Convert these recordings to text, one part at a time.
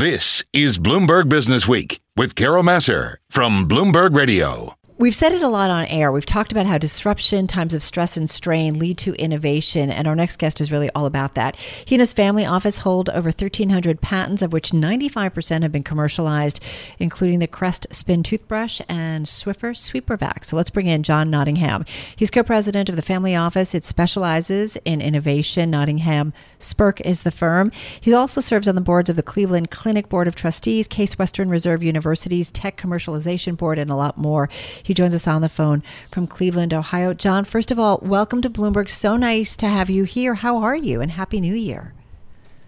This is Bloomberg Business Week with Carol Massar from Bloomberg Radio. We've said it a lot on air. We've talked about how disruption, times of stress and strain lead to innovation, and our next guest is really all about that. He and his family office hold over 1,300 patents, of which 95% have been commercialized, including the Crest Spin toothbrush and Swiffer Sweeper Vac. So let's bring in John Nottingham. He's co-president of the family office. It specializes in innovation. Nottingham Spirk is the firm. He also serves on the boards of the Cleveland Clinic Board of Trustees, Case Western Reserve University's Tech Commercialization Board, and a lot more. Joins us on the phone from Cleveland, Ohio. John, first of all, welcome to Bloomberg. So nice to have you here. How are you? And Happy New Year.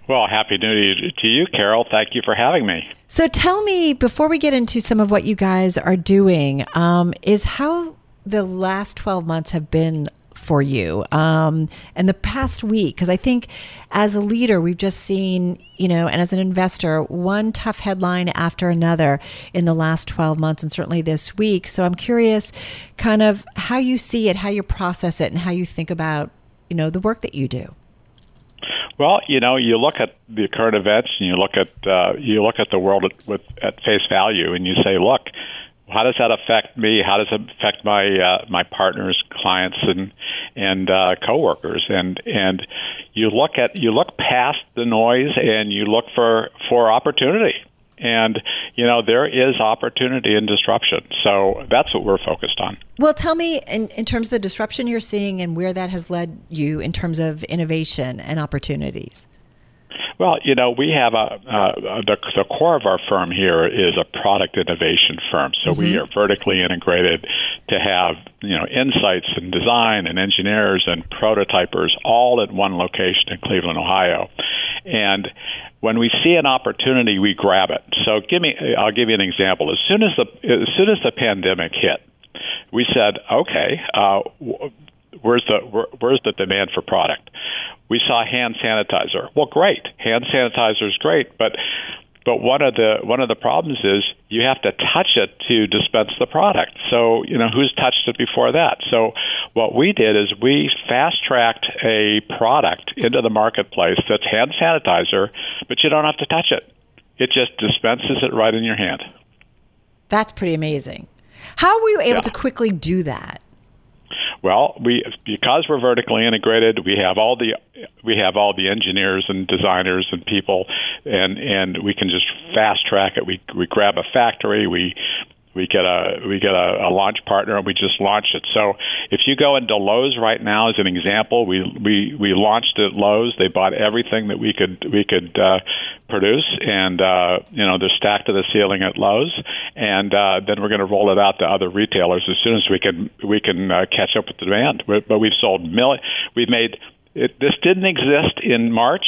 Well, happy New Year to you, Carol. Thank you for having me. So tell me, before we get into some of what you guys are doing, um, is how the last 12 months have been for you. Um, and the past week because i think as a leader we've just seen you know and as an investor one tough headline after another in the last 12 months and certainly this week. So i'm curious kind of how you see it how you process it and how you think about you know the work that you do. Well, you know, you look at the current events and you look at uh, you look at the world at, with at face value, and you say, look, how does that affect me? How does it affect my uh, my partners, clients, and and uh, coworkers? And and you look at you look past the noise and you look for for opportunity. And you know there is opportunity in disruption, so that's what we're focused on. Well, tell me in, in terms of the disruption you're seeing and where that has led you in terms of innovation and opportunities. Well, you know, we have a uh, the, the core of our firm here is a product innovation firm. So mm-hmm. we are vertically integrated to have you know insights and design and engineers and prototypers all at one location in Cleveland, Ohio, and when we see an opportunity, we grab it. So give me, I'll give you an example. As soon as the as soon as the pandemic hit, we said, okay, uh, where's the where, where's the demand for product? We saw hand sanitizer. Well, great, hand sanitizer is great, but but one of the one of the problems is you have to touch it to dispense the product. So you know who's touched it before that. So what we did is we fast tracked a product into the marketplace that's hand sanitizer, but you don't have to touch it. It just dispenses it right in your hand. That's pretty amazing. How were you able yeah. to quickly do that? Well, we because we're vertically integrated, we have all the we have all the engineers and designers and people, and and we can just fast track it. We we grab a factory, we we get a we get a, a launch partner and we just launch it. So if you go into Lowe's right now as an example, we we we launched at Lowe's. They bought everything that we could we could uh, produce, and uh, you know they're stacked to the ceiling at Lowe's, and uh, then we're going to roll it out to other retailers as soon as we can we can uh, catch up with the demand. But we've sold million. We've made it, this didn't exist in March,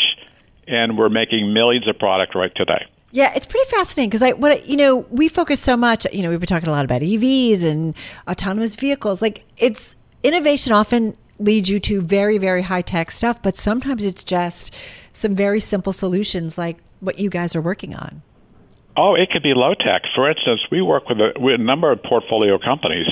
and we're making millions of product right today. Yeah, it's pretty fascinating because I what you know we focus so much. You know, we've been talking a lot about EVs and autonomous vehicles. Like it's innovation often leads you to very very high tech stuff, but sometimes it's just some very simple solutions like what you guys are working on. Oh, it could be low tech. For instance, we work with a, with a number of portfolio companies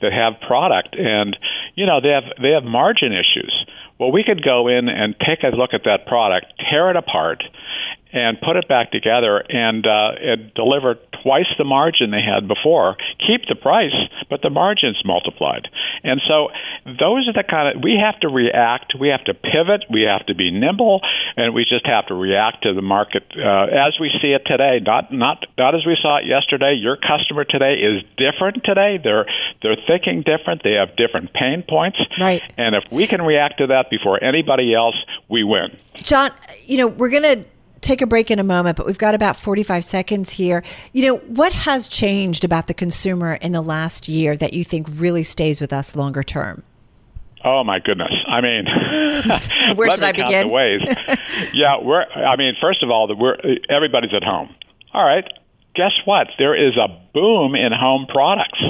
that have product, and you know they have they have margin issues. Well, we could go in and take a look at that product, tear it apart, and put it back together and, uh, and deliver twice the margin they had before. Keep the price, but the margin's multiplied. And so those are the kind of we have to react, we have to pivot, we have to be nimble, and we just have to react to the market uh, as we see it today. Not not not as we saw it yesterday. Your customer today is different today. They're they're thinking different. They have different pain points. Right. And if we can react to that before anybody else, we win. John, you know we're gonna take a break in a moment, but we've got about 45 seconds here. You know, what has changed about the consumer in the last year that you think really stays with us longer term? Oh my goodness! I mean, where should I begin? The ways. yeah, we're. I mean, first of all, that we're everybody's at home. All right. Guess what? There is a boom in home products.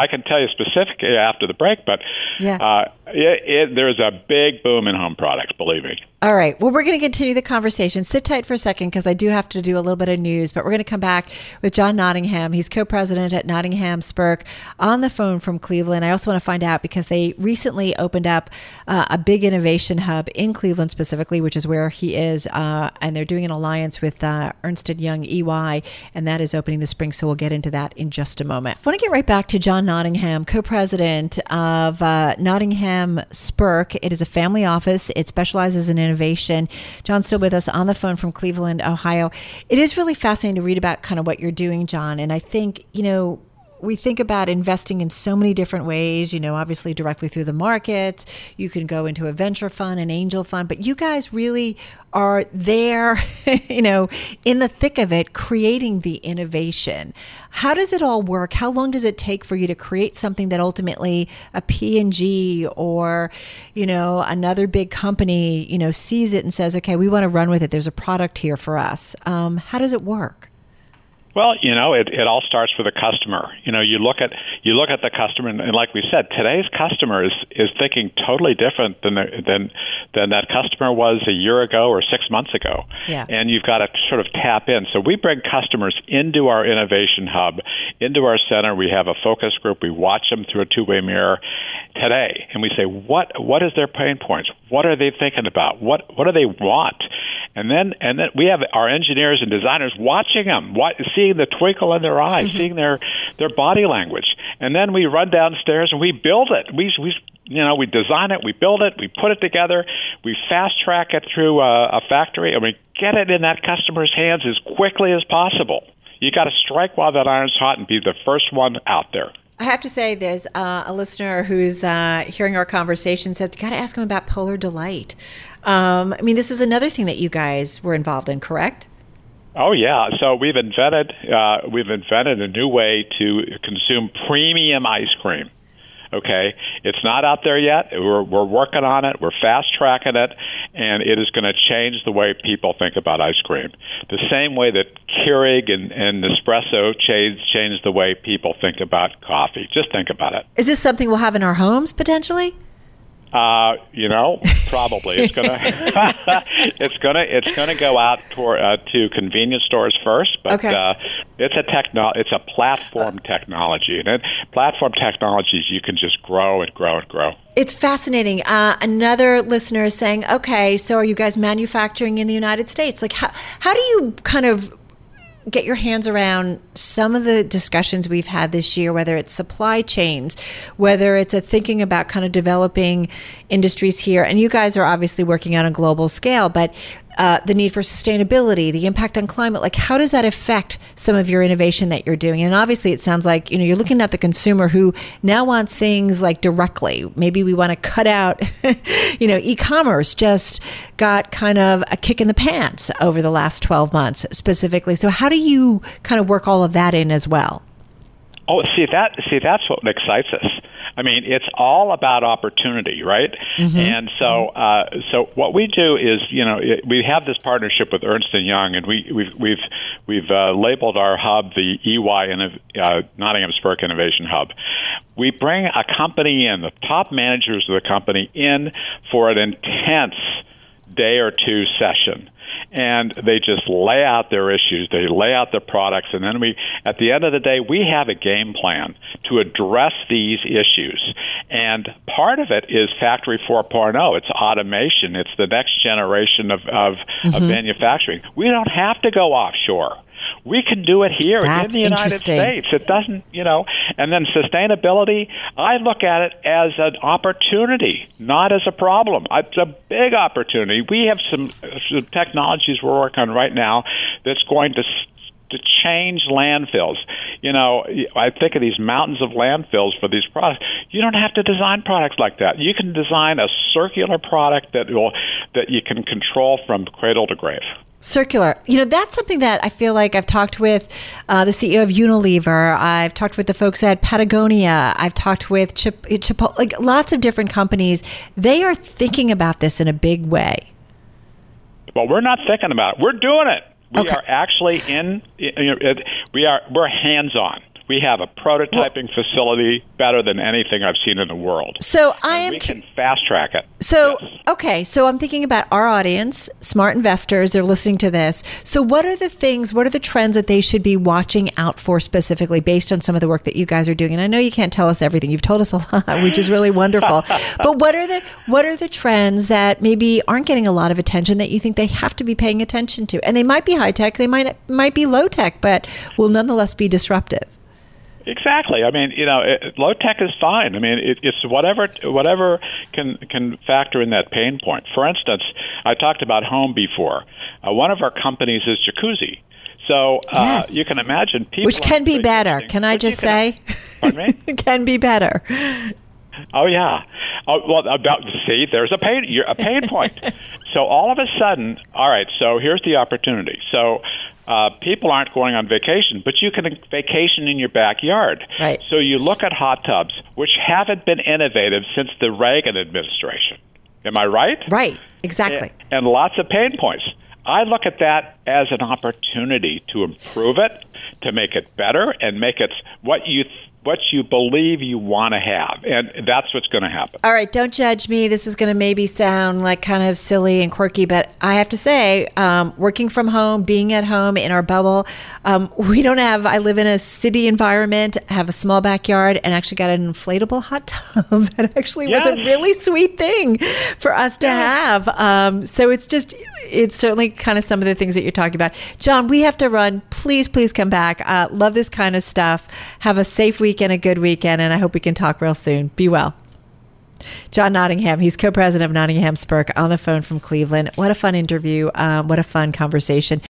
I can tell you specifically after the break, but yeah. Uh, it, it, there's a big boom in home products, believe me. All right. Well, we're going to continue the conversation. Sit tight for a second because I do have to do a little bit of news, but we're going to come back with John Nottingham. He's co president at Nottingham Spirk on the phone from Cleveland. I also want to find out because they recently opened up uh, a big innovation hub in Cleveland specifically, which is where he is, uh, and they're doing an alliance with uh, Ernst & Young EY, and that is opening this spring. So we'll get into that in just a moment. I want to get right back to John Nottingham, co president of uh, Nottingham Spirk. It is a family office, it specializes in innovation. John's still with us on the phone from Cleveland, Ohio. It is really fascinating to read about kind of what you're doing, John. And I think, you know, we think about investing in so many different ways, you know, obviously directly through the market. You can go into a venture fund, an angel fund, but you guys really are there, you know, in the thick of it, creating the innovation. How does it all work? How long does it take for you to create something that ultimately a P&G or, you know, another big company, you know, sees it and says, okay, we want to run with it. There's a product here for us. Um, how does it work? Well, you know, it, it all starts with the customer. You know, you look at you look at the customer, and, and like we said, today's customer is is thinking totally different than the, than than that customer was a year ago or six months ago. Yeah. And you've got to sort of tap in. So we bring customers into our innovation hub, into our center. We have a focus group. We watch them through a two way mirror today, and we say, what what is their pain points? What are they thinking about? What what do they want? And then and then we have our engineers and designers watching them, what, seeing the twinkle in their eyes, seeing their their body language, and then we run downstairs and we build it. We we you know we design it, we build it, we put it together, we fast track it through a, a factory, and we get it in that customer's hands as quickly as possible. You got to strike while that iron's hot and be the first one out there. I have to say, there's uh, a listener who's uh, hearing our conversation says, "Got to ask him about Polar Delight." Um, I mean, this is another thing that you guys were involved in, correct? Oh yeah, so we've invented uh, we've invented a new way to consume premium ice cream. Okay, it's not out there yet. We're we're working on it. We're fast tracking it, and it is going to change the way people think about ice cream. The same way that Keurig and, and Nespresso changed changed the way people think about coffee. Just think about it. Is this something we'll have in our homes potentially? Uh, you know, probably it's gonna it's gonna it's gonna go out toward, uh, to convenience stores first, but okay. uh, it's a techno it's a platform technology, and it, platform technologies you can just grow and grow and grow. It's fascinating. Uh, another listener is saying, "Okay, so are you guys manufacturing in the United States? Like, how how do you kind of get your hands around some of the discussions we've had this year, whether it's supply chains, whether it's a thinking about kind of developing industries here. And you guys are obviously working on a global scale, but uh, the need for sustainability, the impact on climate, like how does that affect some of your innovation that you're doing? And obviously, it sounds like you know you're looking at the consumer who now wants things like directly. Maybe we want to cut out, you know, e-commerce just got kind of a kick in the pants over the last 12 months specifically. So how do you kind of work all of that in as well? Oh, see that see that's what excites us. I mean, it's all about opportunity, right? Mm-hmm. And so, uh, so what we do is, you know, it, we have this partnership with Ernst and Young, and we, we've we've we've uh, labeled our hub the EY and uh, Nottingham Spirk Innovation Hub. We bring a company in, the top managers of the company in for an intense day or two session and they just lay out their issues, they lay out their products, and then we, at the end of the day, we have a game plan to address these issues. And part of it is Factory 4.0. It's automation. It's the next generation of, of, mm-hmm. of manufacturing. We don't have to go offshore. We can do it here That's in the United States. It doesn't, you know, and then sustainability, I look at it as an opportunity, not as a problem. It's a big opportunity. We have some, some technologies we're working on right now that's going to to change landfills. You know, I think of these mountains of landfills for these products. You don't have to design products like that. You can design a circular product that will that you can control from cradle to grave. Circular. You know, that's something that I feel like I've talked with uh, the CEO of Unilever. I've talked with the folks at Patagonia. I've talked with Chip, Chipotle, like lots of different companies. They are thinking about this in a big way. Well, we're not thinking about it. We're doing it. We okay. are actually in. You know, we are we're hands on. We have a prototyping well, facility better than anything I've seen in the world. So I am. We can fast track it. So yes. okay, so I'm thinking about our audience, smart investors. They're listening to this. So what are the things? What are the trends that they should be watching out for specifically, based on some of the work that you guys are doing? And I know you can't tell us everything. You've told us a lot, which is really wonderful. but what are the what are the trends that maybe aren't getting a lot of attention that you think they have to be paying attention to? And they might be high tech, they might might be low tech, but will nonetheless be disruptive. Exactly. I mean, you know, it, low tech is fine. I mean, it, it's whatever whatever can can factor in that pain point. For instance, I talked about home before. Uh, one of our companies is jacuzzi. So uh, yes. you can imagine people, which can be better. Can I just can, say? Pardon me. can be better. Oh yeah. Oh, well, about see, there's a pain a pain point. so all of a sudden, all right. So here's the opportunity. So uh, people aren't going on vacation, but you can vacation in your backyard. Right. So you look at hot tubs, which haven't been innovative since the Reagan administration. Am I right? Right. Exactly. And, and lots of pain points. I look at that as an opportunity to improve it, to make it better, and make it what you what you believe you want to have. And that's what's going to happen. All right, don't judge me. This is going to maybe sound like kind of silly and quirky, but I have to say, um, working from home, being at home in our bubble, um, we don't have, I live in a city environment, have a small backyard, and actually got an inflatable hot tub that actually yes. was a really sweet thing for us to have. Um, so it's just, it's certainly kind of some of the things that you're talking about. John, we have to run. Please, please come back. Uh, love this kind of stuff. Have a safe week weekend, a good weekend, and I hope we can talk real soon. Be well. John Nottingham, he's co president of Nottingham Spirk on the phone from Cleveland. What a fun interview. Um, what a fun conversation.